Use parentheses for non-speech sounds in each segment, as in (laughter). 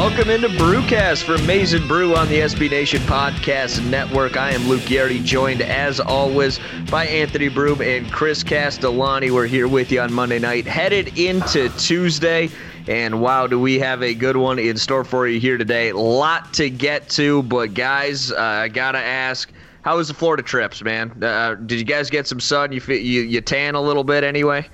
Welcome into Brewcast from Maize n Brew on the SB Nation Podcast Network. I am Luke Yardy, joined as always by Anthony Broome and Chris Castellani. We're here with you on Monday night, headed into Tuesday. And wow, do we have a good one in store for you here today? Lot to get to, but guys, uh, I gotta ask, how was the Florida trips, man? Uh, did you guys get some sun? You, you you tan a little bit anyway?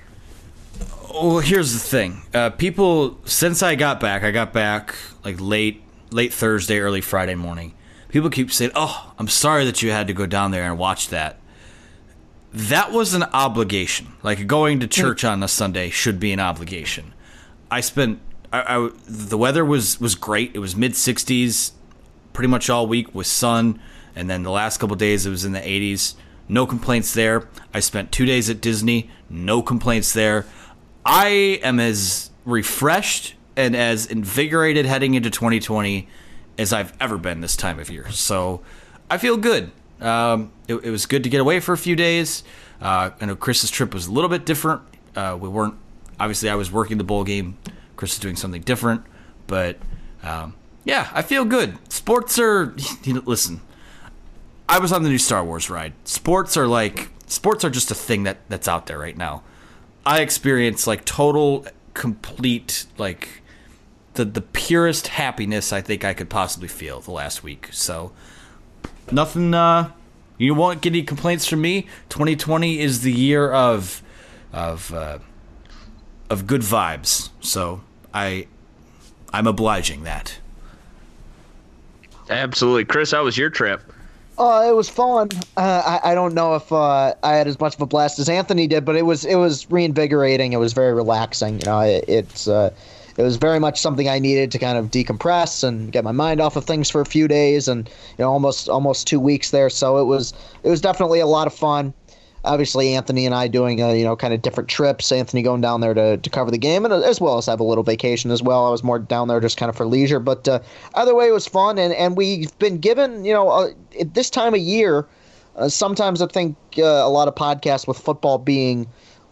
Well, here's the thing. Uh, people, since I got back, I got back like late, late Thursday, early Friday morning. People keep saying, "Oh, I'm sorry that you had to go down there and watch that." That was an obligation. Like going to church on a Sunday should be an obligation. I spent. I, I the weather was was great. It was mid 60s, pretty much all week with sun, and then the last couple days it was in the 80s. No complaints there. I spent two days at Disney. No complaints there. I am as refreshed and as invigorated heading into 2020 as I've ever been this time of year. So I feel good. Um, it, it, was good to get away for a few days. Uh, I know Chris's trip was a little bit different. Uh, we weren't obviously I was working the bowl game. Chris is doing something different, but um, yeah, I feel good. Sports are (laughs) listen. I was on the new Star Wars ride. Sports are like sports are just a thing that that's out there right now. I experienced like total, complete, like the the purest happiness I think I could possibly feel the last week. So nothing. Uh, you won't get any complaints from me. 2020 is the year of of uh, of good vibes. So I I'm obliging that. Absolutely, Chris. How was your trip? Uh, it was fun. Uh, I, I don't know if uh, I had as much of a blast as Anthony did, but it was it was reinvigorating. It was very relaxing. You know, it, it's uh, it was very much something I needed to kind of decompress and get my mind off of things for a few days, and you know, almost almost two weeks there. So it was it was definitely a lot of fun obviously Anthony and I doing uh, you know kind of different trips. Anthony going down there to, to cover the game, and as well as have a little vacation as well. I was more down there just kind of for leisure, but uh, either way, it was fun. And and we've been given you know uh, at this time of year. Uh, sometimes I think uh, a lot of podcasts with football being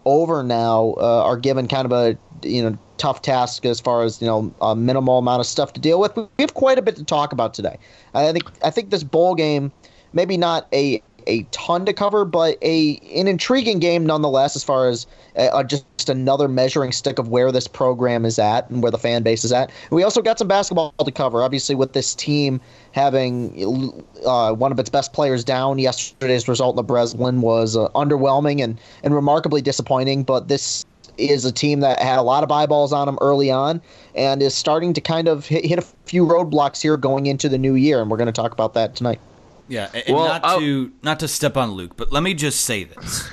over now uh, are given kind of a you know tough task as far as you know a minimal amount of stuff to deal with. We have quite a bit to talk about today. I think I think this bowl game, maybe not a a ton to cover, but a an intriguing game nonetheless. As far as uh, just another measuring stick of where this program is at and where the fan base is at. we also got some basketball to cover. Obviously, with this team having uh, one of its best players down, yesterday's result in the Breslin was uh, underwhelming and and remarkably disappointing. But this is a team that had a lot of eyeballs on them early on and is starting to kind of hit, hit a few roadblocks here going into the new year, and we're going to talk about that tonight. Yeah, and well, not I'll... to not to step on Luke, but let me just say this: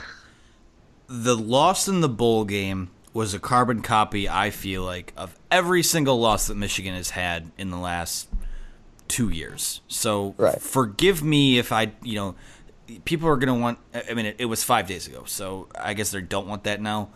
(laughs) the loss in the bowl game was a carbon copy. I feel like of every single loss that Michigan has had in the last two years. So right. forgive me if I, you know, people are going to want. I mean, it, it was five days ago, so I guess they don't want that now.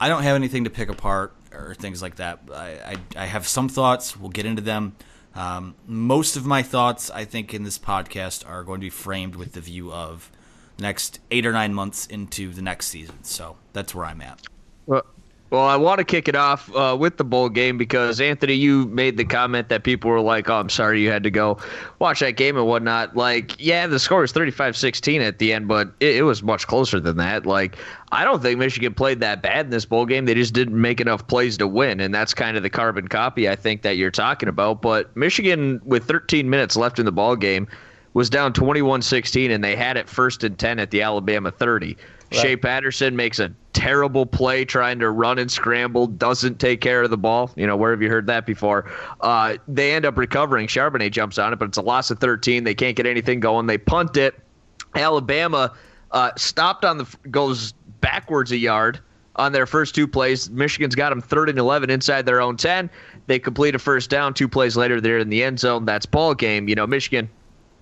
I don't have anything to pick apart or things like that. I, I, I have some thoughts. We'll get into them. Um, most of my thoughts, I think, in this podcast are going to be framed with the view of next eight or nine months into the next season. So that's where I'm at. Well, well, I want to kick it off uh, with the bowl game because Anthony, you made the comment that people were like, "Oh, I'm sorry you had to go watch that game and whatnot." Like, yeah, the score was 35-16 at the end, but it, it, was much closer than that. Like, I don't think Michigan played that bad in this bowl game. They just didn't make enough plays to win, and that's kind of the carbon copy I think that you're talking about. But Michigan, with 13 minutes left in the ball game, was down 21-16, and they had it first and 10 at the Alabama 30. Right. Shea Patterson makes a terrible play trying to run and scramble, doesn't take care of the ball. You know, where have you heard that before? Uh, they end up recovering. Charbonnet jumps on it, but it's a loss of 13. They can't get anything going. They punt it. Alabama uh, stopped on the goes backwards a yard on their first two plays. Michigan's got them third and 11 inside their own 10. They complete a first down. Two plays later, they're in the end zone. That's ball game. You know, Michigan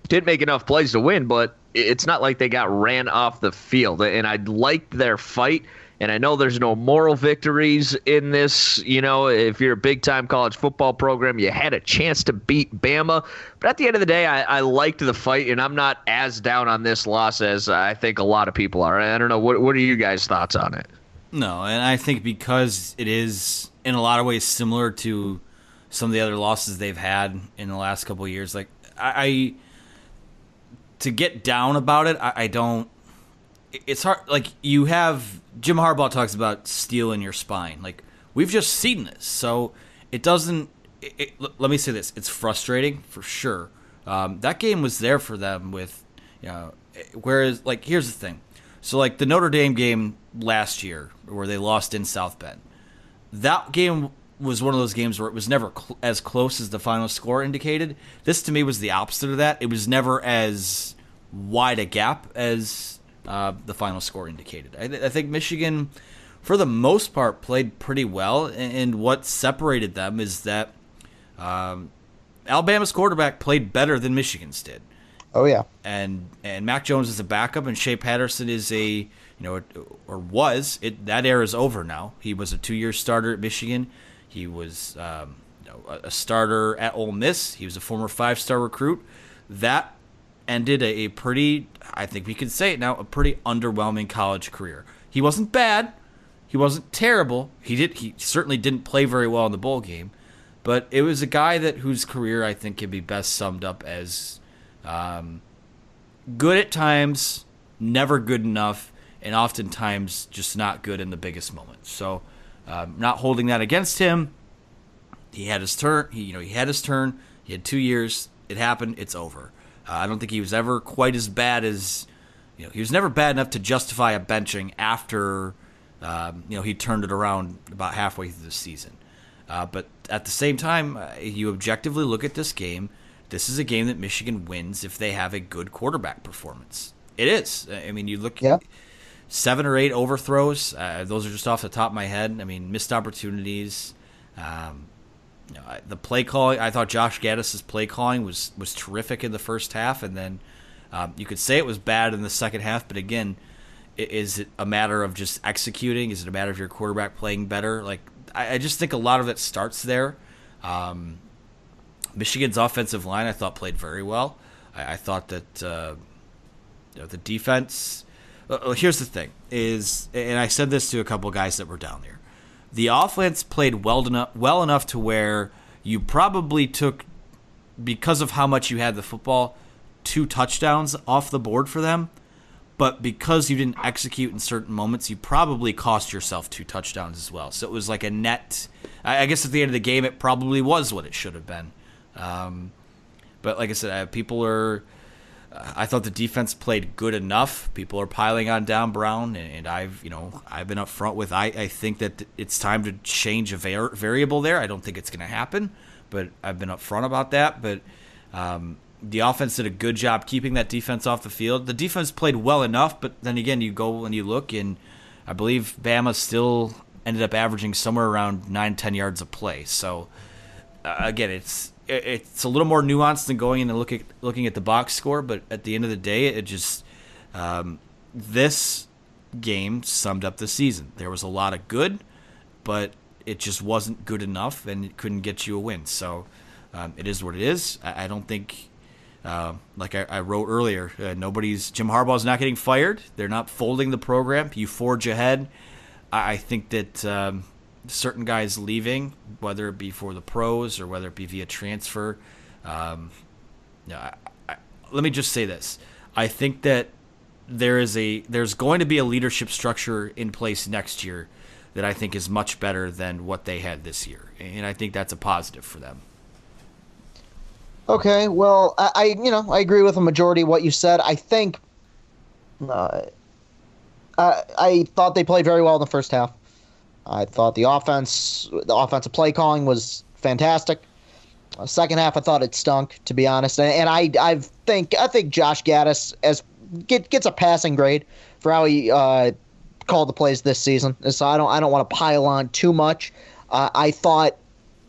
didn't make enough plays to win, but it's not like they got ran off the field. And I liked their fight. And I know there's no moral victories in this. You know, if you're a big time college football program, you had a chance to beat Bama. But at the end of the day, I, I liked the fight, and I'm not as down on this loss as I think a lot of people are. I don't know. What, what are you guys' thoughts on it? No, and I think because it is in a lot of ways similar to some of the other losses they've had in the last couple years, like I, I to get down about it, I, I don't. It's hard. Like you have Jim Harbaugh talks about steel in your spine. Like we've just seen this, so it doesn't. It, it, let me say this: it's frustrating for sure. Um, that game was there for them with, you know. Whereas, like, here's the thing. So, like the Notre Dame game last year, where they lost in South Bend, that game was one of those games where it was never cl- as close as the final score indicated. This to me was the opposite of that. It was never as wide a gap as uh, the final score indicated. I, th- I, think Michigan, for the most part, played pretty well, and, what separated them is that um, Alabama's quarterback played better than Michigan's did. Oh yeah, and and Mac Jones is a backup, and Shea Patterson is a you know or was it that era is over now. He was a two year starter at Michigan. He was um, a starter at Ole Miss. He was a former five star recruit. That ended a, a pretty, I think we can say it now, a pretty underwhelming college career. He wasn't bad. He wasn't terrible. He did. He certainly didn't play very well in the bowl game, but it was a guy that whose career I think can be best summed up as um, good at times, never good enough, and oftentimes just not good in the biggest moments. So um, not holding that against him. He had his turn. He, you know, he had his turn. He had two years. It happened. It's over. Uh, I don't think he was ever quite as bad as, you know, he was never bad enough to justify a benching after, um, you know, he turned it around about halfway through the season. Uh, but at the same time, uh, you objectively look at this game. This is a game that Michigan wins if they have a good quarterback performance. It is. I mean, you look. Yeah seven or eight overthrows. Uh, those are just off the top of my head. I mean, missed opportunities. Um, you know, the play calling. I thought Josh Gattis's play calling was was terrific in the first half, and then um, you could say it was bad in the second half. But again, is it a matter of just executing? Is it a matter of your quarterback playing better? Like I, I just think a lot of it starts there. Um, Michigan's offensive line, I thought, played very well. I, I thought that uh, you know, the defense uh, uh, here's the thing: is and I said this to a couple guys that were down there. The offense played well enough, well enough to where you probably took, because of how much you had the football, two touchdowns off the board for them. but because you didn't execute in certain moments, you probably cost yourself two touchdowns as well. So it was like a net. I guess at the end of the game, it probably was what it should have been. Um, but like I said, uh, people are. I thought the defense played good enough. People are piling on down Brown, and I've you know I've been up front with I, I think that it's time to change a var- variable there. I don't think it's going to happen, but I've been up front about that. But um, the offense did a good job keeping that defense off the field. The defense played well enough, but then again, you go and you look, and I believe Bama still ended up averaging somewhere around nine ten yards a play. So uh, again, it's it's a little more nuanced than going in and looking looking at the box score. But at the end of the day, it just um, this game summed up the season. There was a lot of good, but it just wasn't good enough, and it couldn't get you a win. So um, it is what it is. I, I don't think. Uh, like I, I, wrote earlier, uh, nobody's Jim Harbaugh's not getting fired. They're not folding the program. You forge ahead. I, I think that um, certain guys leaving, whether it be for the pros or whether it be via transfer. Um, I, I, let me just say this: I think that there is a there's going to be a leadership structure in place next year that I think is much better than what they had this year, and I think that's a positive for them. Okay, well, I, I you know I agree with the majority of what you said. I think. Uh, I, I thought they played very well in the first half. I thought the offense, the offensive play calling was fantastic. Uh, second half, I thought it stunk, to be honest. And, and I, I think, I think Josh Gattis as get, gets a passing grade for how he uh, called the plays this season. So I don't, I don't want to pile on too much. Uh, I thought,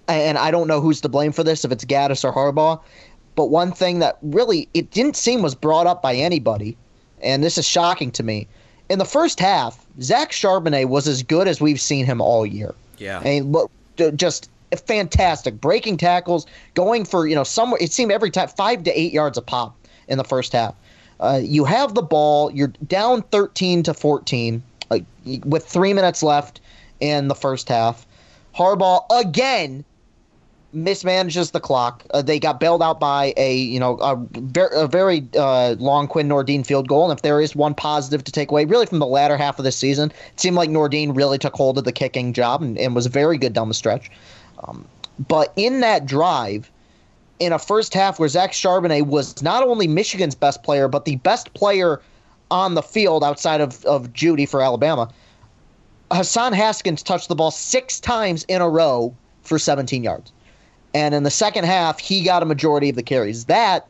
and I don't know who's to blame for this, if it's Gattis or Harbaugh. But one thing that really it didn't seem was brought up by anybody, and this is shocking to me in the first half, Zach Charbonnet was as good as we've seen him all year. Yeah. I mean, look, just fantastic. Breaking tackles, going for, you know, somewhere, it seemed every time, five to eight yards a pop in the first half. Uh, you have the ball, you're down 13 to 14 uh, with three minutes left in the first half. Harbaugh again mismanages the clock. Uh, they got bailed out by a you know a, ver- a very uh, long Quinn Nordin field goal. And if there is one positive to take away, really from the latter half of the season, it seemed like Nordin really took hold of the kicking job and, and was very good down the stretch. Um, but in that drive, in a first half where Zach Charbonnet was not only Michigan's best player, but the best player on the field outside of, of Jeudy for Alabama, Hassan Haskins touched the ball six times in a row for 17 yards. And in the second half, he got a majority of the carries. That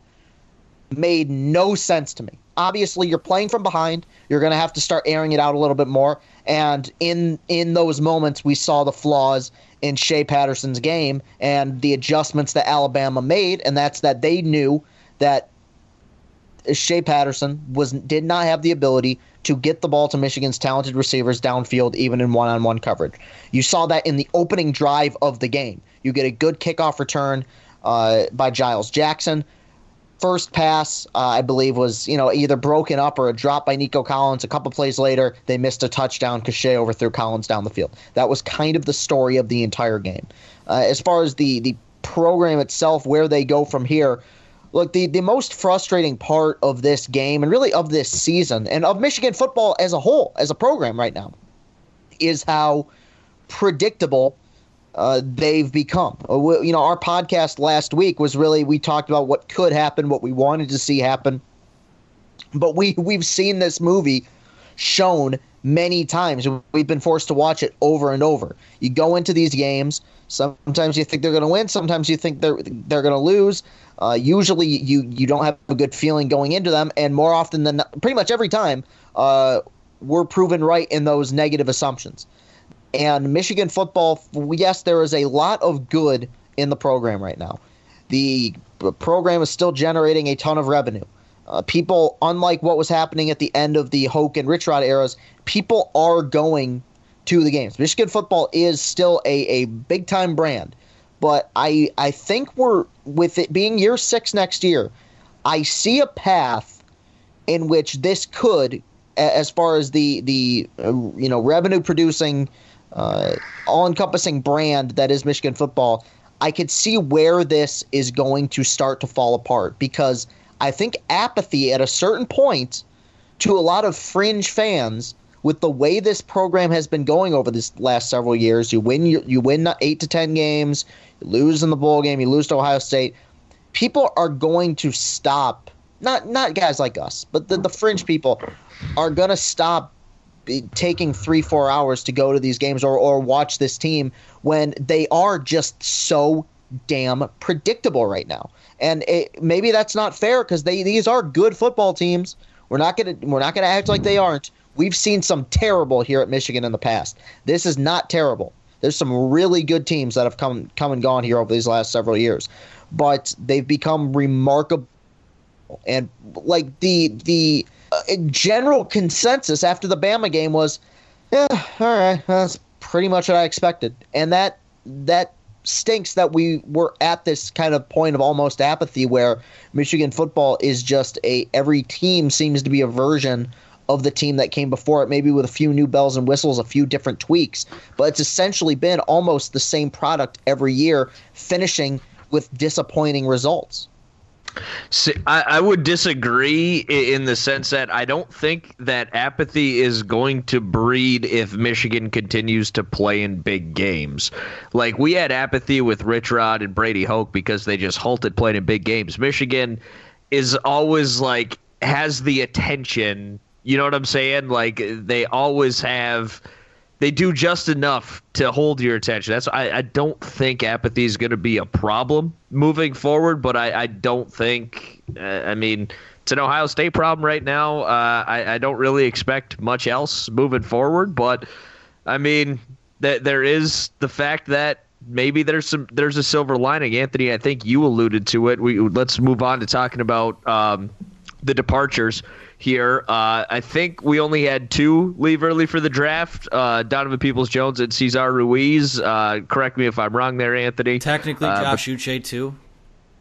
made no sense to me. Obviously, you're playing from behind. You're going to have to start airing it out a little bit more. And in in those moments, we saw the flaws in Shea Patterson's game and the adjustments that Alabama made, and that's that they knew that Shea Patterson was did not have the ability to get the ball to Michigan's talented receivers downfield, even in one-on-one coverage. You saw that in the opening drive of the game. You get a good kickoff return uh, by Giles Jackson. First pass, uh, I believe, was you know either broken up or a drop by Nico Collins. A couple plays later, they missed a touchdown because Shea overthrew Collins down the field. That was kind of the story of the entire game. Uh, as far as the the program itself, where they go from here, look, the, the most frustrating part of this game and really of this season and of Michigan football as a whole, as a program right now, is how predictable uh, they've become. Uh, you know, our podcast last week was really we talked about what could happen, what we wanted to see happen, but we we've seen this movie shown many times. We've been forced to watch it over and over. You go into these games. Sometimes you think they're going to win. Sometimes you think they're they're going to lose. Uh, usually you you don't have a good feeling going into them, and more often than not, pretty much every time, uh, we're proven right in those negative assumptions. And Michigan football, yes, there is a lot of good in the program right now. The program is still generating a ton of revenue. Uh, people, unlike what was happening at the end of the Hoke and Rich Rod eras, people are going to the games. Michigan football is still a, a big time brand, but I I think we're with it being year six next year. I see a path in which this could, as far as the the uh, you know revenue producing uh, all encompassing brand that is Michigan football, I could see where this is going to start to fall apart because I think apathy at a certain point to a lot of fringe fans with the way this program has been going over this last several years. You win you, you win eight to ten games, you lose in the bowl game, you lose to Ohio State. People are going to stop. Not not guys like us, but the, the fringe people are going to stop taking three four hours to go to these games or, or watch this team when they are just so damn predictable right now and it, maybe that's not fair because they these are good football teams we're not gonna we're not gonna act like they aren't we've seen some terrible here at michigan in the past. This is not terrible. There's some really good teams that have come come and gone here over these last several years but they've become remarkable. And like the the uh, general consensus after the Bama game was, yeah, all right, that's pretty much what I expected, and that that stinks that we were at this kind of point of almost apathy where Michigan football is just a every team seems to be a version of the team that came before it, maybe with a few new bells and whistles, a few different tweaks, but it's essentially been almost the same product every year, finishing with disappointing results. See, I, I, would disagree in the sense that I don't think that apathy is going to breed if Michigan continues to play in big games. Like we had apathy with Rich Rod and Brady Hoke because they just halted playing in big games. Michigan is always like has the attention. You know what I'm saying? Like they always have they do just enough to hold your attention. That's I, I don't think apathy is going to be a problem moving forward, but I, I don't think uh, I mean it's an Ohio State problem right now. Uh, I, I don't really expect much else moving forward, but I mean that there is the fact that maybe there's some there's a silver lining. Anthony, I think you alluded to it. We let's move on to talking about um, the departures here. Uh, I think we only had two leave early for the draft uh, Donovan Peoples Jones and Cesar Ruiz. Uh, correct me if I'm wrong there, Anthony. Technically, uh, Josh but, Uche, too.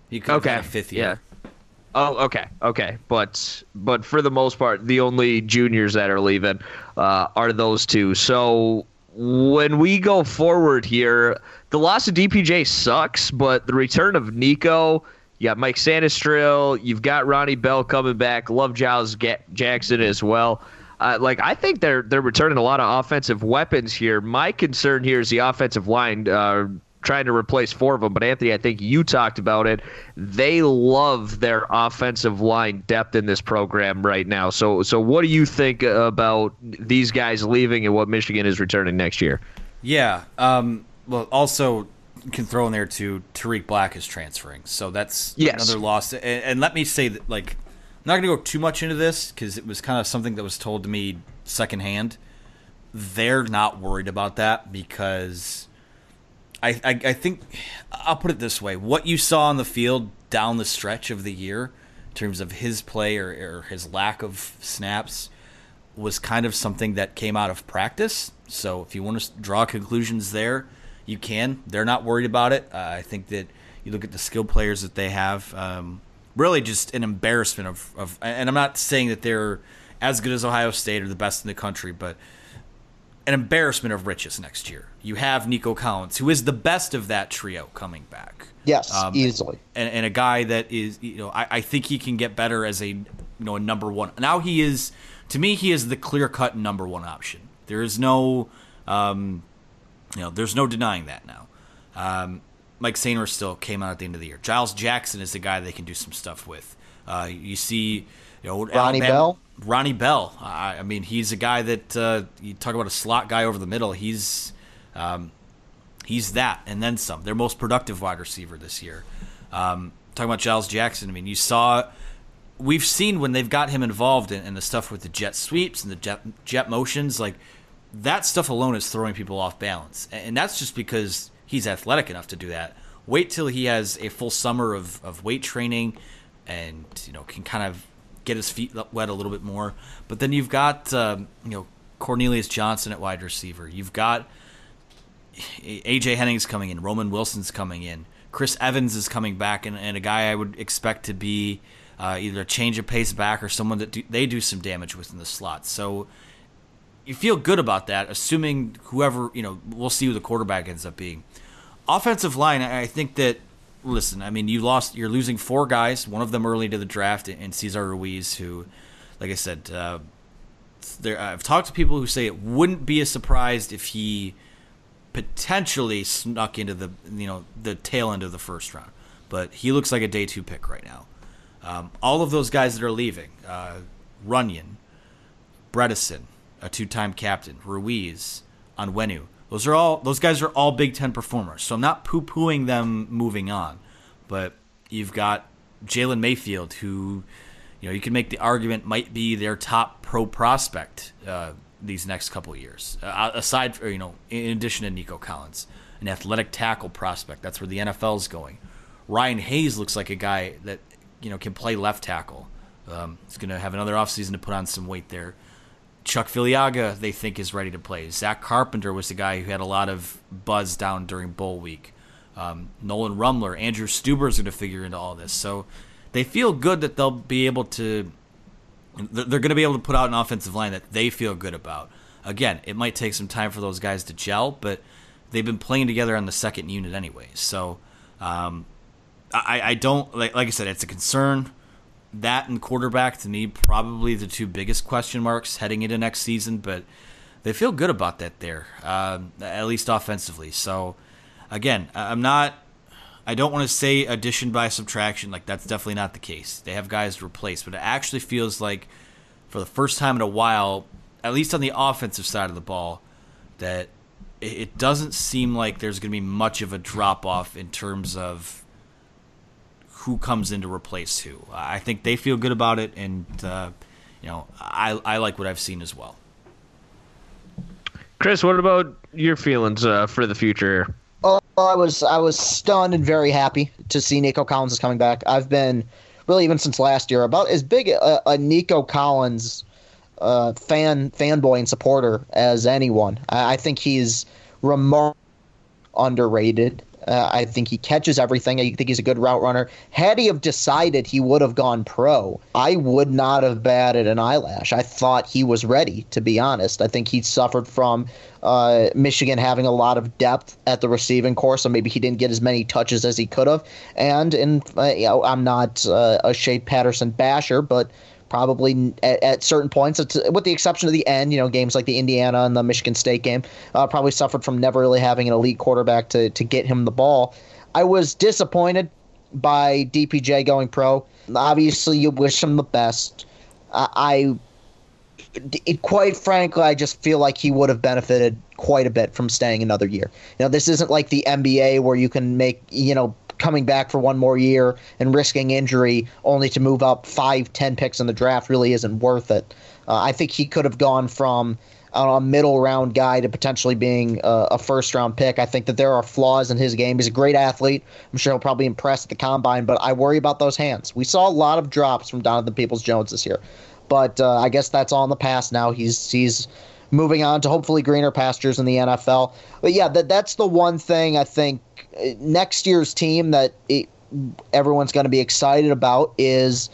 He could okay, have fifth year. Yeah. Oh, okay, okay, but but for the most part, the only juniors that are leaving uh, are those two. So when we go forward here, the loss of DPJ sucks, but the return of Nico you got Mike Sainristil. You've got Ronnie Bell coming back. Love Giles Jackson as well. Uh, like I think they're they're returning a lot of offensive weapons here. My concern here is the offensive line. Uh, trying to replace four of them. But Anthony, I think you talked about it. They love their offensive line depth in this program right now. So, so what do you think about these guys leaving and what Michigan is returning next year? Yeah. Um, well, also can throw in there too. Tarik Black is transferring, so that's yes. another loss. And, and, let me say that, like, I'm not going to go too much into this because it was kind of something that was told to me secondhand. They're not worried about that because I, I, I think I'll put it this way: what you saw on the field down the stretch of the year, in terms of his play or, or his lack of snaps, was kind of something that came out of practice. So if you want to draw conclusions there you can. They're not worried about it. Uh, I think that you look at the skilled players that they have. Um, really, just an embarrassment of, of. And I'm not saying that they're as good as Ohio State or the best in the country, but an embarrassment of riches next year. You have Nico Collins, who is the best of that trio, coming back. Yes, um, easily, and, and, a guy that is, you know, I, I think he can get better as a, you know, a number one. Now he is, to me, he is the clear cut number one option. There is no, um, you know, there's no denying that now. Um, Mike Sainristil came out at the end of the year. Giles Jackson is the guy they can do some stuff with. Uh, you see, you know, Ronnie Alabama, Bell. Ronnie Bell. I, I, mean, he's a guy that uh, you talk about a slot guy over the middle. He's um, he's that and then some. Their most productive wide receiver this year. Um, talking about Giles Jackson. I mean, you saw. We've seen when they've got him involved in, in the stuff with the jet sweeps and the jet, jet motions, like that stuff alone is throwing people off balance. And that's just because he's athletic enough to do that. Wait till he has a full summer of, of weight training and, you know, can kind of get his feet wet a little bit more. But then you've got, um, you know, Cornelius Johnson at wide receiver. You've got AJ Hennings coming in. Roman Wilson's coming in. Chris Evans is coming back, and, and a guy I would expect to be uh, either a change of pace back or someone that do, they do some damage with in the slot. So you feel good about that, assuming whoever you know, we'll see who the quarterback ends up being. Offensive line, I think that. Listen, I mean, you lost. You're losing four guys. One of them early to the draft, and Cesar Ruiz, who like I said, uh, there I've talked to people who say it wouldn't be a surprise if he potentially snuck into the you know the tail end of the first round, but he looks like a day two pick right now. Um, all of those guys that are leaving, uh, Runyan, Bredeson, a two-time captain, Ruiz, Onwenu, those are all those guys are all Big Ten performers. So I'm not poo-pooing them moving on, but you've got Jalen Mayfield, who you know you can make the argument might be their top pro prospect uh, these next couple years. Uh, aside, for, you know, in addition to Nico Collins, an athletic tackle prospect. That's where the NFL is going. Ryan Hayes looks like a guy that you know can play left tackle. Um, he's going to have another offseason to put on some weight there. Chuck Filiaga, they think, is ready to play. Zach Carpenter was the guy who had a lot of buzz down during bowl week. Um, Nolan Rumler, Andrew Stueber is going to figure into all this. So they feel good that they'll be able to. They're going to be able to put out an offensive line that they feel good about. Again, it might take some time for those guys to gel, but they've been playing together on the second unit anyway. So um, I, I don't like like I said, it's a concern. That and quarterback to me probably the two biggest question marks heading into next season, but they feel good about that there, um, at least offensively. So again, I'm not. I don't want to say addition by subtraction. Like that's definitely not the case. They have guys to replace, but it actually feels like for the first time in a while, at least on the offensive side of the ball, that it doesn't seem like there's going to be much of a drop off in terms of who comes in to replace who. I think they feel good about it, and uh, you know, I I like what I've seen as well. Chris, what about your feelings uh, for the future? Oh, I was I was stunned and very happy to see Nico Collins is coming back. I've been really even since last year about as big a, a Nico Collins uh, fan fanboy and supporter as anyone. I, I think he's remarkably underrated. Uh, I think he catches everything. I think he's a good route runner. Had he have decided he would have gone pro, I would not have batted an eyelash. I thought he was ready, to be honest. I think he suffered from uh, Michigan having a lot of depth at the receiving core, so maybe he didn't get as many touches as he could have. And in, uh, you know, I'm not uh, a Shea Patterson basher, but probably at, at, certain points, with the exception of the end, you know, games like the Indiana and the Michigan State game, uh, probably suffered from never really having an elite quarterback to, to get him the ball. I was disappointed by DPJ going pro. Obviously, you wish him the best. I, I it, quite frankly, I just feel like he would have benefited quite a bit from staying another year. You know, this isn't like the NBA where you can make, you know, coming back for one more year and risking injury only to move up five, ten picks in the draft really isn't worth it. Uh, I think he could have gone from a middle round guy to potentially being a, a, first round pick. I think that there are flaws in his game. He's a great athlete. I'm sure he'll probably impress at the combine, but I worry about those hands. We saw a lot of drops from Donovan Peoples Jones this year, but uh, I guess that's all in the past now. He's he's moving on to hopefully greener pastures in the NFL. But yeah, that that's the one thing I think uh, next year's team that it, everyone's going to be excited about is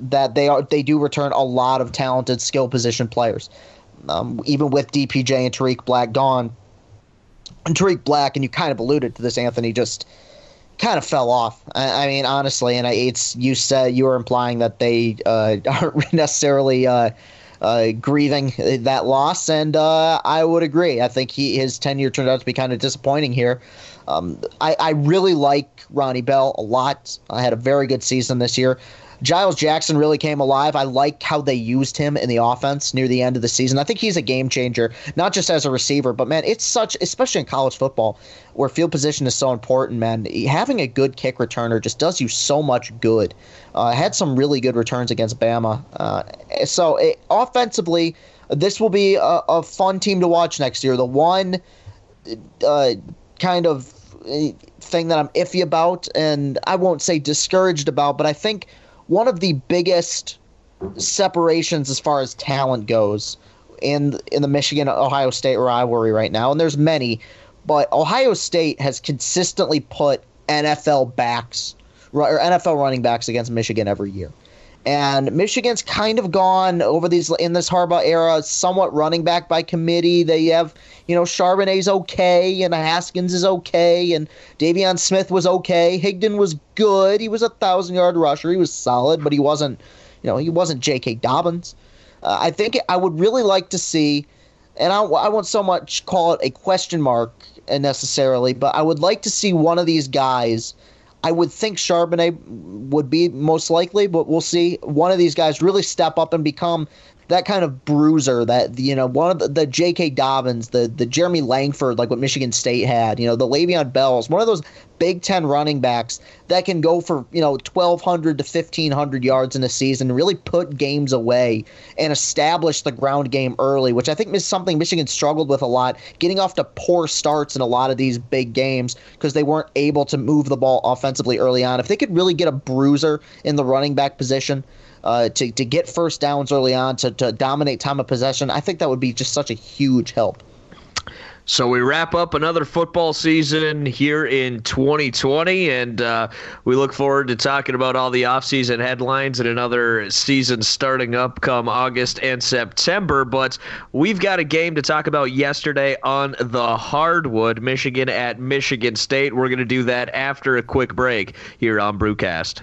that they are they do return a lot of talented skill position players. Um, even with DPJ and Tarik Black gone, and Tarik Black, and you kind of alluded to this, Anthony, just kind of fell off. I, I mean, honestly, and I, it's you said you were implying that they uh, (laughs) aren't necessarily. Uh, uh, grieving that loss, and uh, I would agree. I think he his tenure turned out to be kind of disappointing here. Um, I, I really like Ronnie Bell a lot. I had a very good season this year. Giles Jackson really came alive. I like how they used him in the offense near the end of the season. I think he's a game changer, not just as a receiver, but man, it's such, especially in college football, where field position is so important, man. Having a good kick returner just does you so much good. Uh, had some really good returns against Bama. Uh, so it, offensively, this will be a, a, fun team to watch next year. The one uh, kind of uh, thing that I'm iffy about, and I won't say discouraged about, but I think one of the biggest separations as far as talent goes in in the Michigan Ohio State rivalry right now, and there's many, but Ohio State has consistently put NFL backs or NFL running backs against Michigan every year. And Michigan's kind of gone over these in this Harbaugh era, somewhat running back by committee. They have, you know, Charbonnet's okay, and Haskins is okay, and Davion Smith was okay. Higdon was good. He was a thousand yard rusher. He was solid, but he wasn't, you know, he wasn't J.K. Dobbins. Uh, I think I would really like to see, and I, I won't so much call it a question mark necessarily, but I would like to see one of these guys. I would think Charbonnet would be most likely, but we'll see. One of these guys really step up and become that kind of bruiser that you know one of the, the J.K. Dobbins, the the Jeremy Langford, like what Michigan State had, you know the Le'Veon Bells, one of those Big Ten running backs that can go for you know 1,200 to 1,500 yards in a season, really put games away and establish the ground game early, which I think is something Michigan struggled with a lot, getting off to poor starts in a lot of these big games because they weren't able to move the ball offensively early on. If they could really get a bruiser in the running back position uh, to, to get first downs early on, to, to dominate time of possession, I think that would be just such a huge help. So we wrap up another football season here in 2020, and uh, we look forward to talking about all the offseason headlines and another season starting up come August and September. But we've got a game to talk about yesterday on the hardwood, Michigan at Michigan State. We're going to do that after a quick break here on Brewcast.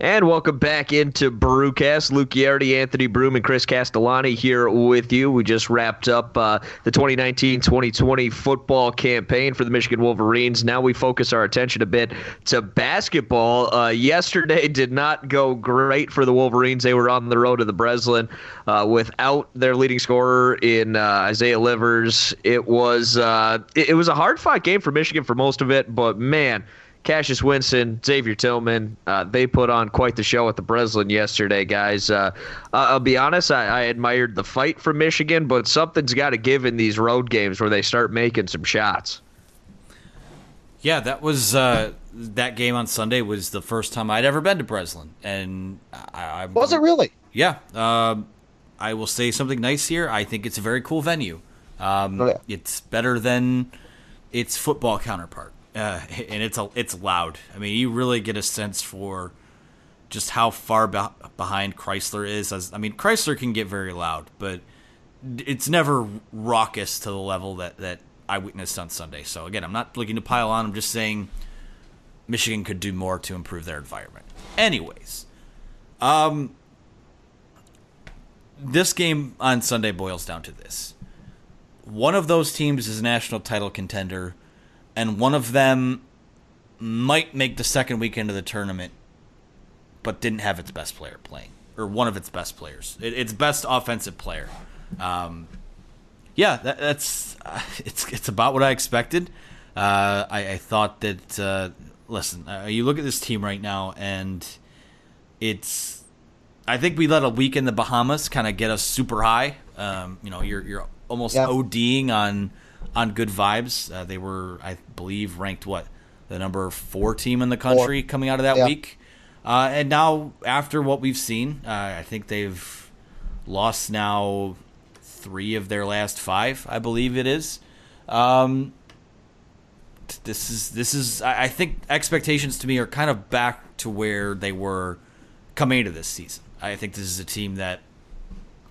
And welcome back into Brewcast. Luke Yardy, Anthony Broome, and Chris Castellani here with you. We just wrapped up uh, the 2019-2020 football campaign for the Michigan Wolverines. Now we focus our attention a bit to basketball. Uh, yesterday (laughs) did not go great for the Wolverines. They were on the road to the Breslin uh, without their leading scorer in uh, Isaiah Livers. It was uh, it, it was a hard fought game for Michigan for most of it, but man. Cassius Winston, Xavier Tillman, uh, they put on quite the show at the Breslin yesterday, guys. Uh, I'll be honest, I, I, admired the fight from Michigan, but something's got to give in these road games where they start making some shots. Yeah, that was uh, that game on Sunday was the first time I'd ever been to Breslin, and I, I was it really? Yeah, um, I will say something nice here. I think it's a very cool venue. Um, oh, yeah. It's better than its football counterpart uh, (laughs) and it's a, it's loud. I mean, you really get a sense for just how far be- behind Crisler is. As I mean, Crisler can get very loud, but it's never raucous to the level that that I witnessed on Sunday. So again, I'm not looking to pile on. I'm just saying Michigan could do more to improve their environment. Anyways, um, this game on Sunday boils down to this: one of those teams is a national title contender and one of them might make the second weekend of the tournament, but didn't have its best player playing, or one of its best players, it, its best offensive player. Um, yeah, that, that's uh, it's it's about what I expected. Uh, I, I, thought that uh, listen, uh, you look at this team right now, and it's. I think we let a week in the Bahamas kind of get us super high. Um, you know, you're you're almost yeah. ODing on on good vibes. Uh, they were, I believe, ranked what the number four team in the country four. coming out of that yeah. week. Uh, and now, after what we've seen, uh, I think they've lost now three of their last five. I believe it is. Um, this is this is. I think expectations to me are kind of back to where they were coming into this season. I think this is a team that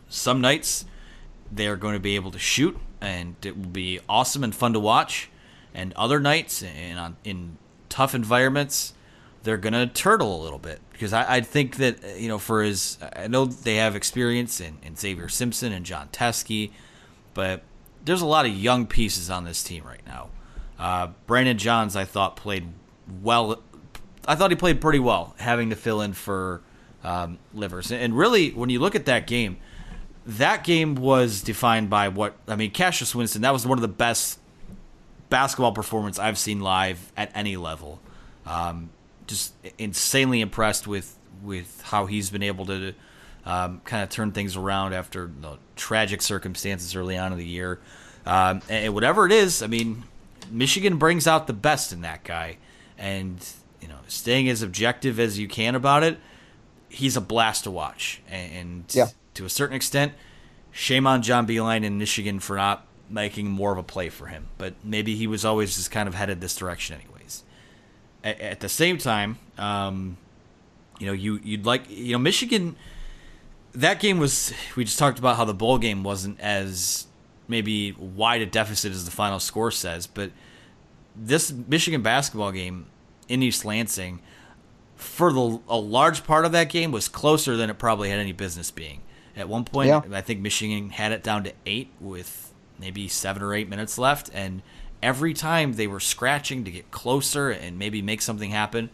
some nights they are going to be able to shoot and it will be awesome and fun to watch. And other nights and on in tough environments, they're gonna turtle a little bit because I, I think that you know for his I know they have experience in, in Xavier Simpson and Jon Teske, but there's a lot of young pieces on this team right now. Uh, Brandon Johns I thought played well, I thought he played pretty well, having to fill in for um, Livers. And really, when you look at that game, that game was defined by what I mean. Cassius Winston. That was one of the best basketball performance I've seen live at any level. Um, just insanely impressed with with how he's been able to um, kind of turn things around after the tragic circumstances early on in the year. Um, and whatever it is, I mean, Michigan brings out the best in that guy, and you know, staying as objective as you can about it, he's a blast to watch. And yeah. To a certain extent, shame on John Beilein in Michigan for not making more of a play for him. But maybe he was always just kind of headed this direction, anyways. At, at the same time, um, you know, you you'd like you know Michigan. That game was. We just talked about how the bowl game wasn't as maybe wide a deficit as the final score says, but this Michigan basketball game in East Lansing, for the a large part of that game, was closer than it probably had any business being. At one point, Yeah. I think Michigan had it down to eight with maybe seven or eight minutes left, and every time they were scratching to get closer and maybe make something happen,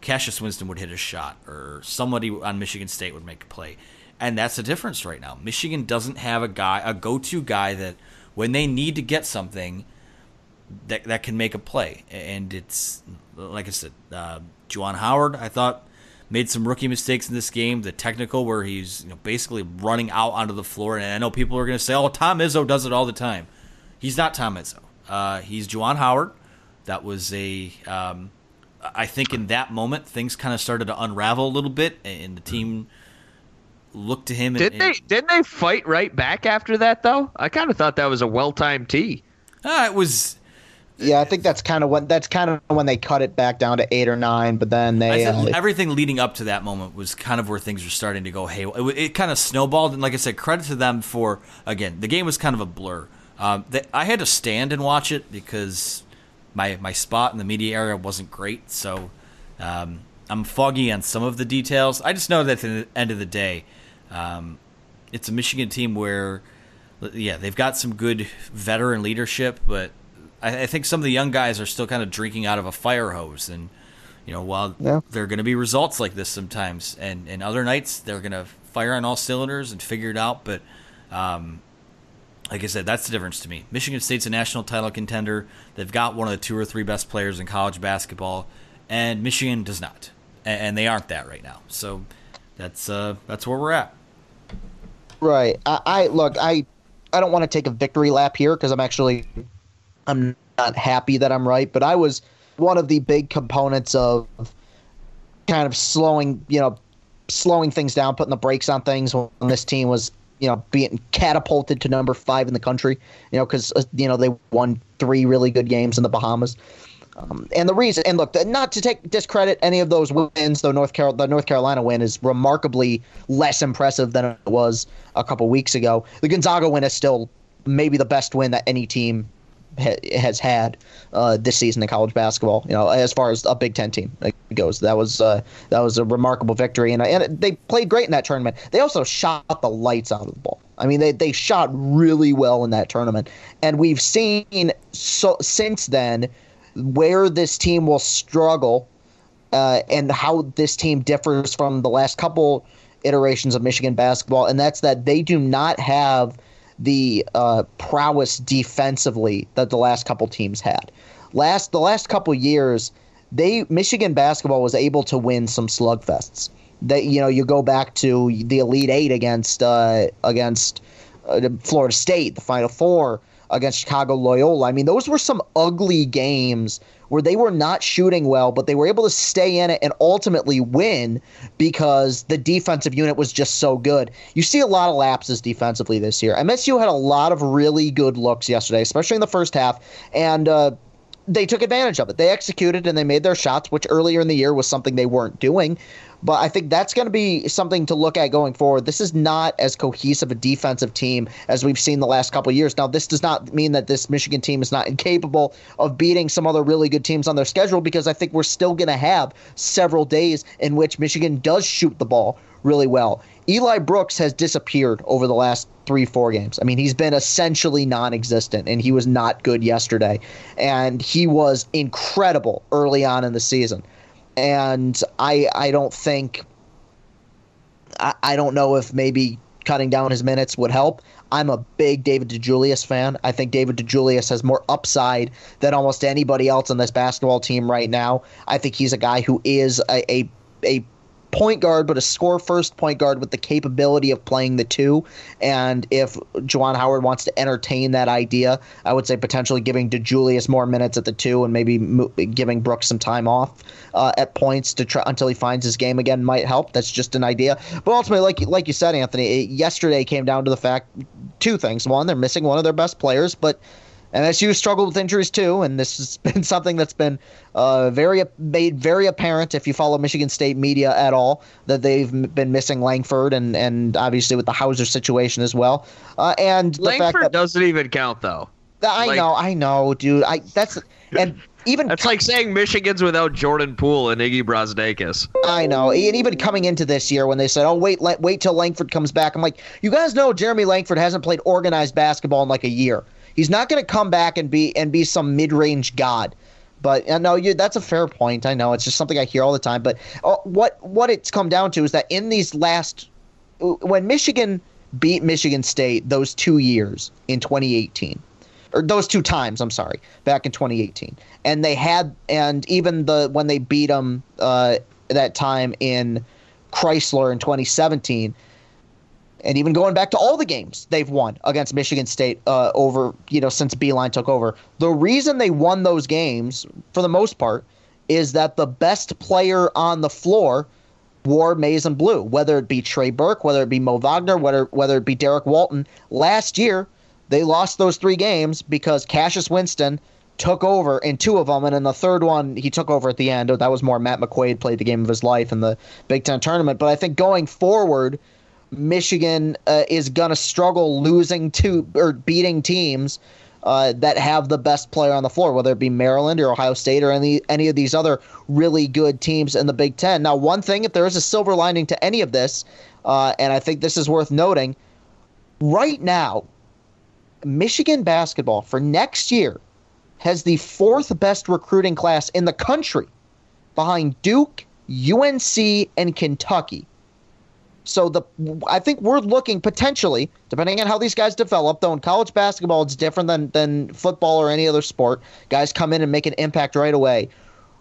Cassius Winston would hit a shot, or somebody on Michigan State would make a play. And that's the difference right now. Michigan doesn't have a guy, a go-to guy that when they need to get something, that that can make a play. And it's like I said, uh, Juwan Howard. I thought made some rookie mistakes in this game. The technical where he's you know, basically running out onto the floor, and I know people are going to say, "Oh, Tom Izzo does it all the time." He's not Tom Izzo. Uh, he's Juwan Howard. That was a. Um, I think in that moment things kind of started to unravel a little bit, and the team looked to him. Did and, they didn't they fight right back after that though? I kind of thought that was a well timed tee. Uh, it was. Yeah, I think that's kind of when that's kind of when they cut it back down to eight or nine. But then I they said uh, everything leading up to that moment was kind of where things were starting to go hey it, it kind of snowballed and like i said credit to them for again the game was kind of a blur um, they, i had to stand and watch it because my my spot in the media area wasn't great so um, i'm foggy on some of the details i just know that at the end of the day um, it's a michigan team where yeah they've got some good veteran leadership but I, I think some of the young guys are still kind of drinking out of a fire hose and you know, while Yeah. there are going to be results like this sometimes, and, and other nights they're going to fire on all cylinders and figure it out. But um, like I said, that's the difference to me. Michigan State's a national title contender. They've got one of the two or three best players in college basketball, and Michigan does not, and, and they aren't that right now. So that's uh, that's where we're at. Right. I, I look. I I don't want to take a victory lap here because I'm actually I'm not happy that I'm right. But I was one of the big components of kind of slowing, you know, slowing things down, putting the brakes on things when this team was, you know, being catapulted to number five in the country. You know, because uh, you know they won three really good games in the Bahamas. Um, and the reason, and look, not to take discredit any of those wins, though North Carol, the North Carolina win is remarkably less impressive than it was a couple weeks ago. The Gonzaga win is still maybe the best win that any team ha- has had uh, this season in college basketball. You know, as far as a Big Ten team goes, that was uh, that was a remarkable victory, and and they played great in that tournament. They also shot the lights out of the ball. I mean, they they shot really well in that tournament, and we've seen so since then where this team will struggle uh, and how this team differs from the last couple iterations of Michigan basketball, and that's that they do not have the uh, prowess defensively that the last couple teams had. Last the last couple years, they Michigan basketball was able to win some slugfests. That you know you go back to the Elite Eight against uh, against uh, Florida State, the Final Four against Chicago Loyola. I mean, those were some ugly games where they were not shooting well, but they were able to stay in it and ultimately win because the defensive unit was just so good. You see a lot of lapses defensively this year. MSU had a lot of really good looks yesterday, especially in the first half, and uh, they took advantage of it. They executed and they made their shots, which earlier in the year was something they weren't doing. But I think that's going to be something to look at going forward. This is not as cohesive a defensive team as we've seen the last couple years. Now, this does not mean that this Michigan team is not incapable of beating some other really good teams on their schedule because I think we're still going to have several days in which Michigan does shoot the ball really well. Eli Brooks has disappeared over the last three, four games. I mean, he's been essentially non existent, and he was not good yesterday. And he was incredible early on in the season. and I I don't think I, I don't know if maybe cutting down his minutes would help. I'm a big David DeJulius fan. I think David DeJulius has more upside than almost anybody else on this basketball team right now. I think he's a guy who is a a, a point guard, but a score first point guard with the capability of playing the two. And if Juwan Howard wants to entertain that idea, I would say potentially giving DeJulius more minutes at the two and maybe mo- giving Brooks some time off uh, at points to try until he finds his game again might help. That's just an idea. But ultimately, like like you said, Anthony, it, yesterday came down to the fact two things. One, they're missing one of their best players, but MSU struggled with injuries too, and this has (laughs) been something that's been uh, very made very apparent if you follow Michigan State media at all that they've been missing Langford and and obviously with the Hauser situation as well. Uh, and the Langford fact that, doesn't even count though. I like- know, I know, dude. I that's and even That's like saying Michigan's without Jordan Poole and Iggy Brazdeikis. I know, and even coming into this year when they said, "Oh, wait, wait till Langford comes back," I'm like, you guys know Jeremy Langford hasn't played organized basketball in like a year. He's not going to come back and be and be some mid-range god. But uh, no, you, that's a fair point. I know it's just something I hear all the time. But uh, what what it's come down to is that in these last, when Michigan beat Michigan State those two years in 2018, or those two times, I'm sorry, back in 2018, and they had and even the when they beat them uh, that time in Crisler in 2017 and even going back to all the games they've won against Michigan State uh, over, you know, since Beilein took over. The reason they won those games, for the most part, is that the best player on the floor wore maize and blue, whether it be Trey Burke, whether it be Mo Wagner, whether whether it be Derrick Walton. Last year, they lost those three games because Cassius Winston took over in two of them, and in the third one, he took over at the end. That was more Matt McQuaid played the game of his life in the Big Ten tournament. But I think going forward, Michigan uh, is going to struggle losing to or beating teams uh, that have the best player on the floor, whether it be Maryland or Ohio State or any any of these other really good teams in the Big Ten. Now, one thing, if there is a silver lining to any of this, uh, and I think this is worth noting, right now, Michigan basketball for next year has the fourth best recruiting class in the country, behind Duke, UNC, and Kentucky. So the I think we're looking potentially, depending on how these guys develop, though in college basketball it's different than than football or any other sport. Guys come in and make an impact right away.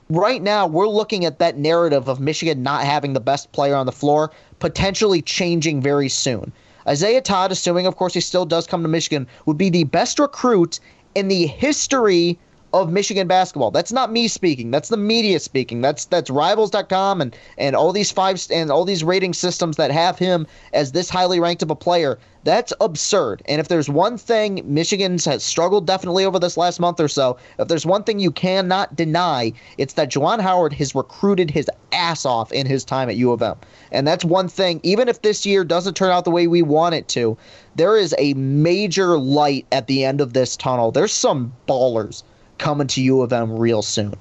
Right now, we're looking at that narrative of Michigan not having the best player on the floor potentially changing very soon. Isaiah Todd, assuming of course he still does come to Michigan, would be the best recruit in the history of Michigan basketball. That's not me speaking. That's the media speaking. That's that's rivals.com and and all these five and all these rating systems that have him as this highly ranked of a player. That's absurd. And if there's one thing Michigan's has struggled definitely over this last month or so, if there's one thing you cannot deny, it's that Juwan Howard has recruited his ass off in his time at U of M. And that's one thing, even if this year doesn't turn out the way we want it to, there is a major light at the end of this tunnel. There's some ballers coming to U of M real soon.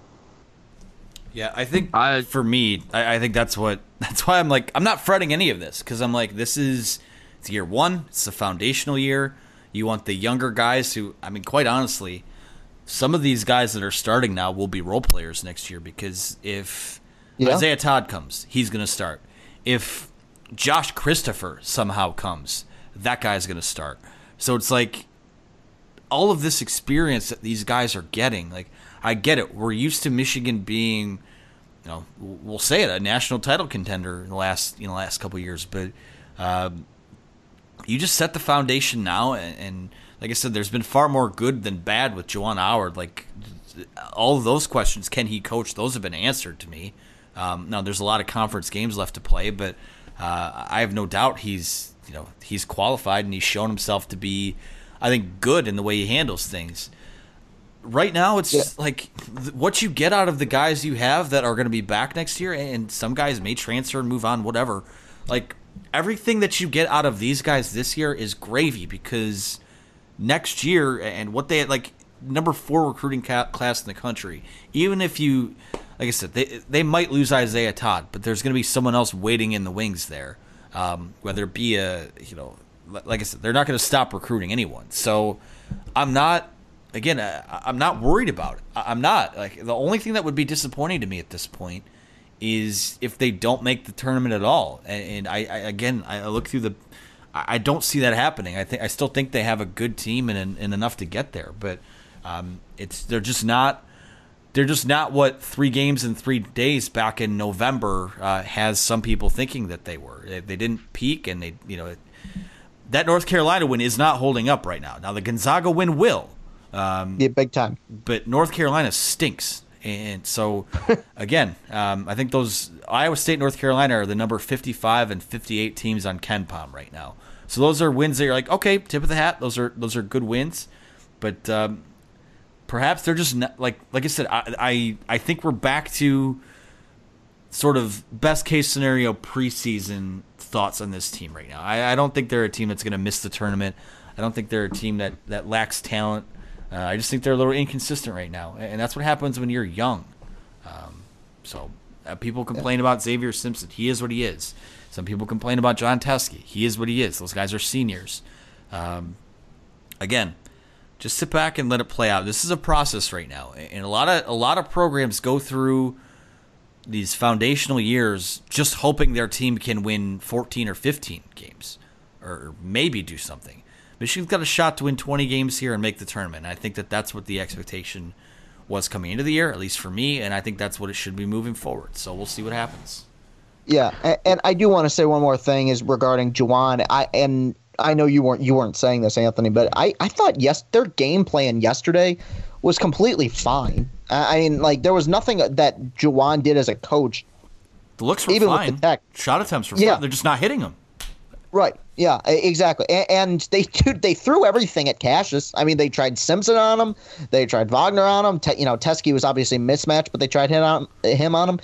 Yeah, I think I, for me, I, I think that's what (laughs) that's why I'm like I'm not fretting any of this because I'm like this is it's year one, it's a foundational year. You want the younger guys who I mean, quite honestly, some of these guys that are starting now will be role players next year because if Yeah. Isaiah Todd comes, he's going to start. If Josh Christopher somehow comes, that guy's going to start. So it's like all of this experience that these guys are getting. Like, I get it. We're used to Michigan being, you know, we'll say it, a national title contender in the last, you know, last couple years. But um, you just set the foundation now, and, and like I said, there's been far more good than bad with Juwan Howard. Like, all of those questions, can he coach? Those have been answered to me. Um, now, there's a lot of conference games left to play, but uh, I have no doubt he's, you know, he's qualified and he's shown himself to be, I think, good in the way he handles things. Right now, it's just like what you get out of the guys you have that are going to be back next year, and some guys may transfer and move on, whatever. Like everything that you get out of these guys this year is gravy because next year and what they like number four recruiting ca- class in the country. Even if you, like I said, they they might lose Isaiah Todd, but there's going to be someone else waiting in the wings there. Um, whether it be a you know, like I said, they're not going to stop recruiting anyone. So I'm not. Again, I'm not worried about it. I'm not like the only thing that would be disappointing to me at this point is if they don't make the tournament at all. And, and I, I, again, I look through the, I don't see that happening. I think I still think they have a good team and, and enough to get there, but um, it's they're just not. They're just not what three games in three days back in November uh, has some people thinking that they were. They, they didn't peak, and they, you know, that North Carolina win is not holding up right now. Now the Gonzaga win will, um, yeah, big time. But North Carolina stinks. And so, (laughs) again, um, I think those Iowa State, North Carolina are the number 55 and 58 teams on KenPom right now. So those are wins that you're like, okay, tip of the hat. Those are those are good wins, but um, perhaps they're just not, like like I said. I, I I think we're back to sort of best case scenario preseason thoughts on this team right now. I, I don't think they're a team that's going to miss the tournament. I don't think they're a team that that lacks talent. Uh, I just think they're a little inconsistent right now, and that's what happens when you're young. Um, so uh, people complain about Xavier Simpson. He is what he is. Some people complain about Jon Teske. He is what he is. Those guys are seniors. Um, again, just sit back and let it play out. This is a process right now, and a lot of a lot of programs go through these foundational years just hoping their team can win 14 or 15 games, or maybe do something. Michigan's got a shot to win 20 games here and make the tournament. I think that that's what the expectation was coming into the year, at least for me, and I think that's what it should be moving forward. So we'll see what happens. Yeah, and, and I do want to say one more thing is regarding Juwan. I and I know you weren't you weren't saying this, Anthony, but I I thought yes their game plan yesterday was completely fine. I mean, like there was nothing that Juwan did as a coach. The looks were even fine. with the tech. Shot attempts were Yeah. fine. They're just not hitting them. Right. Yeah. Exactly. And, and they (laughs) dude, they threw everything at Cassius. I mean, they tried Simpson on him. They tried Wagner on him. Te, you know, Teske was obviously mismatched, but they tried him on him on him.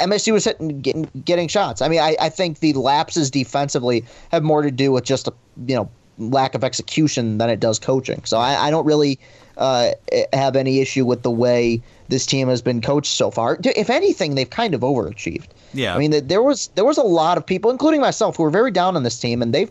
MSU was hitting, getting, getting shots. I mean, I, I think the lapses defensively have more to do with just a you know lack of execution than it does coaching. So I, I don't really uh, have any issue with the way this team has been coached so far. If anything, they've kind of overachieved. Yeah. I mean, th- there was there was a lot of people, including myself, who were very down on this team, and they've.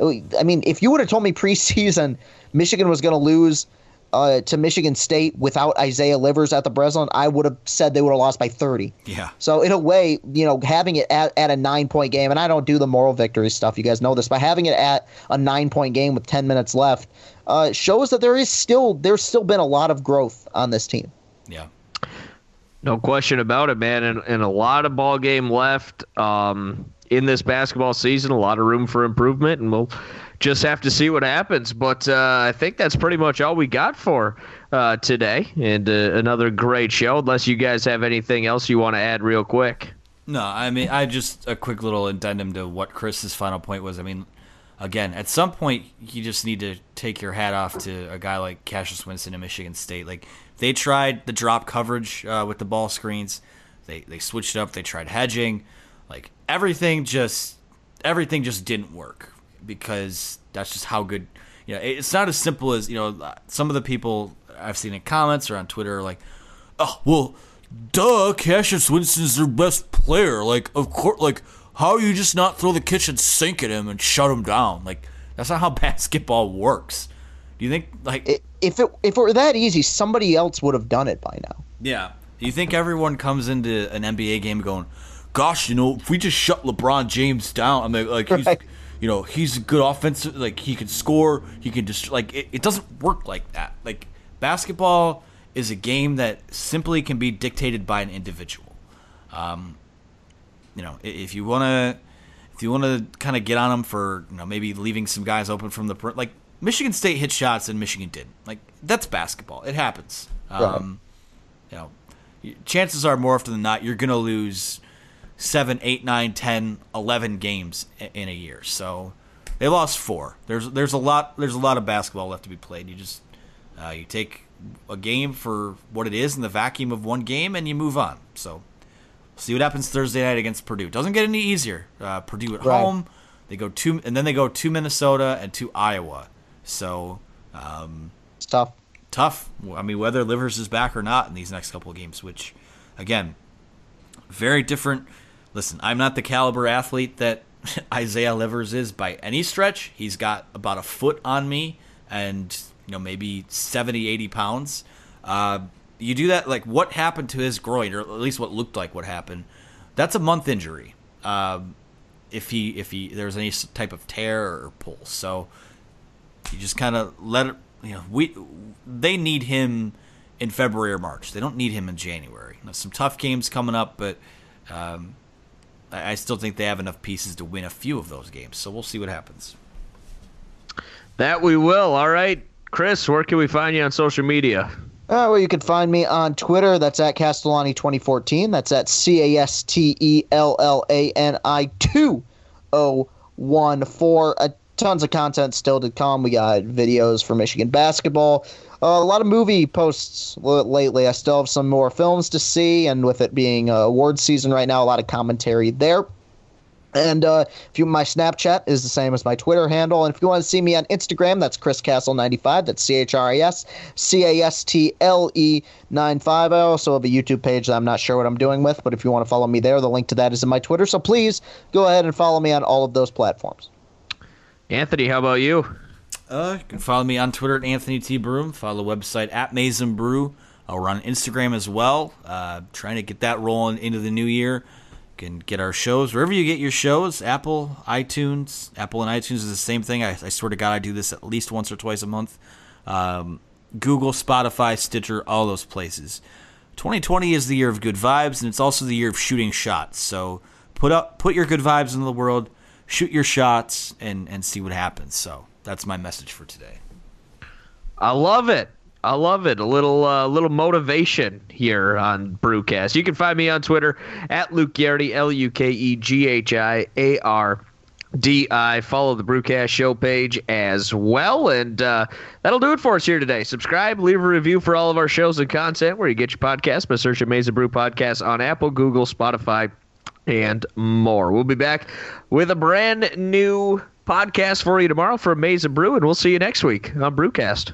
I mean, if you would have told me preseason Michigan was going to lose uh, to Michigan State without Isaiah Livers at the Breslin, I would have said they would have lost by 30. Yeah. So in a way, you know, having it at, at a nine point game, and I don't do the moral victory stuff, you guys know this, but having it at a nine point game with 10 minutes left uh, shows that there is still there's still been a lot of growth on this team. Yeah. No question about it, man. And, and a lot of ball game left um, in this basketball season. A lot of room for improvement, and we'll just have to see what happens. But uh, I think that's pretty much all we got for uh, today. And uh, another great show. Unless you guys have anything else you want to add, real quick. No, I mean, I just a quick little addendum to what Chris's final point was. I mean, again, at some point, you just need to take your hat off to a guy like Cassius Winston in Michigan State. Like they tried the drop coverage uh, with the ball screens, they they switched up. They tried hedging, like everything just everything just didn't work because that's just how good. You know, it's not as simple as you know. Some of the people I've seen in comments or on Twitter are like, "Oh, well, duh, Cassius Winston's their best player. Like, of course, like, how you just not throw the kitchen sink at him and shut him down? Like, that's not how (laughs) basketball works. Do you think, like, If it if it were that easy, somebody else would have done it by now. yeah? Do you think everyone comes into an NBA game going, "Gosh, you know, if we just shut LeBron James down, I mean, like, he's, you know, he's a good offensive, like, he can score, he can just, like, it, it doesn't work like that. Like, basketball is a game that simply can be dictated by an individual. Um, you know, if you want to, if you want to kind of get on them for, you know, maybe leaving some guys open from the per- like Michigan State hit shots and Michigan didn't. Like that's basketball. It happens. Um, You know, chances are more often than not you're gonna lose seven, eight, nine, ten, eleven games in a year. So they lost four. There's there's a lot there's a lot of basketball left to be played. You just uh, you take a game for what it is in the vacuum of one game and you move on. So see what happens Thursday night against Purdue. Doesn't get any easier. Uh, Purdue at Right. home. They go two and then they go to Minnesota and to Iowa. So um, It's tough. Tough. I mean, whether Livers is back or not in these next couple of games, which again, very different. Listen, I'm not the caliber athlete that (laughs) Isaiah Livers is by any stretch. He's got about a foot on me and, you know, maybe 70, 80 pounds. Uh, you do that. Like what happened to his groin, or at least what looked like what happened? That's a month injury. Um, if he if he there's any type of tear or pull, so you just kind of let it. You know, we they need him in February or March. They don't need him in January. Some tough games coming up, but um, I, I still think they have enough pieces to win a few of those games. So we'll see what happens. That we will. All right, Chris, where can we find you on social media? Uh, well, you can find me on Twitter. That's at Castellani2014. That's at C A S T E L L A N I 2014. Uh, tons of content still to come. We got videos for Michigan basketball. Uh, a lot of movie posts lately. I still have some more films to see, and with it being uh, award season right now, a lot of commentary there. And uh, if you my Snapchat is the same as my Twitter handle, and if you want to see me on Instagram, that's Chris Castle ninety five. That's C H R I S C A S T L E nine five. I also have a YouTube page that I'm not sure what I'm doing with, but if you want to follow me there, the link to that is in my Twitter. So please go ahead and follow me on all of those platforms. Anthony, how about you? Uh, you can follow me on Twitter at Anthony T Broome. Follow the website at Maize n Brew. Uh, we're on Instagram as well. Uh, trying to get that rolling into the new year You can get our shows wherever you get your shows Apple, iTunes. Apple and iTunes is the same thing. I, I swear to God, I do this at least once or twice a month. Um, Google, Spotify, Stitcher, all those places. 2020 is the year of good vibes, and it's also the year of shooting shots. So put up, put your good vibes into the world, shoot your shots, and and see what happens. So that's my message for today. I love it. I love it. A little uh, little motivation here on Brewcast. You can find me on Twitter at Luke Ghiardi, L U K E G H I A R D I. Follow the Brewcast show page as well. And uh, that'll do it for us here today. Subscribe, leave a review for all of our shows and content where you get your podcast by searching Amazing Brew Podcast on Apple, Google, Spotify, and more. We'll be back with a brand new podcast for you tomorrow for Amazing Brew, and we'll see you next week on Brewcast.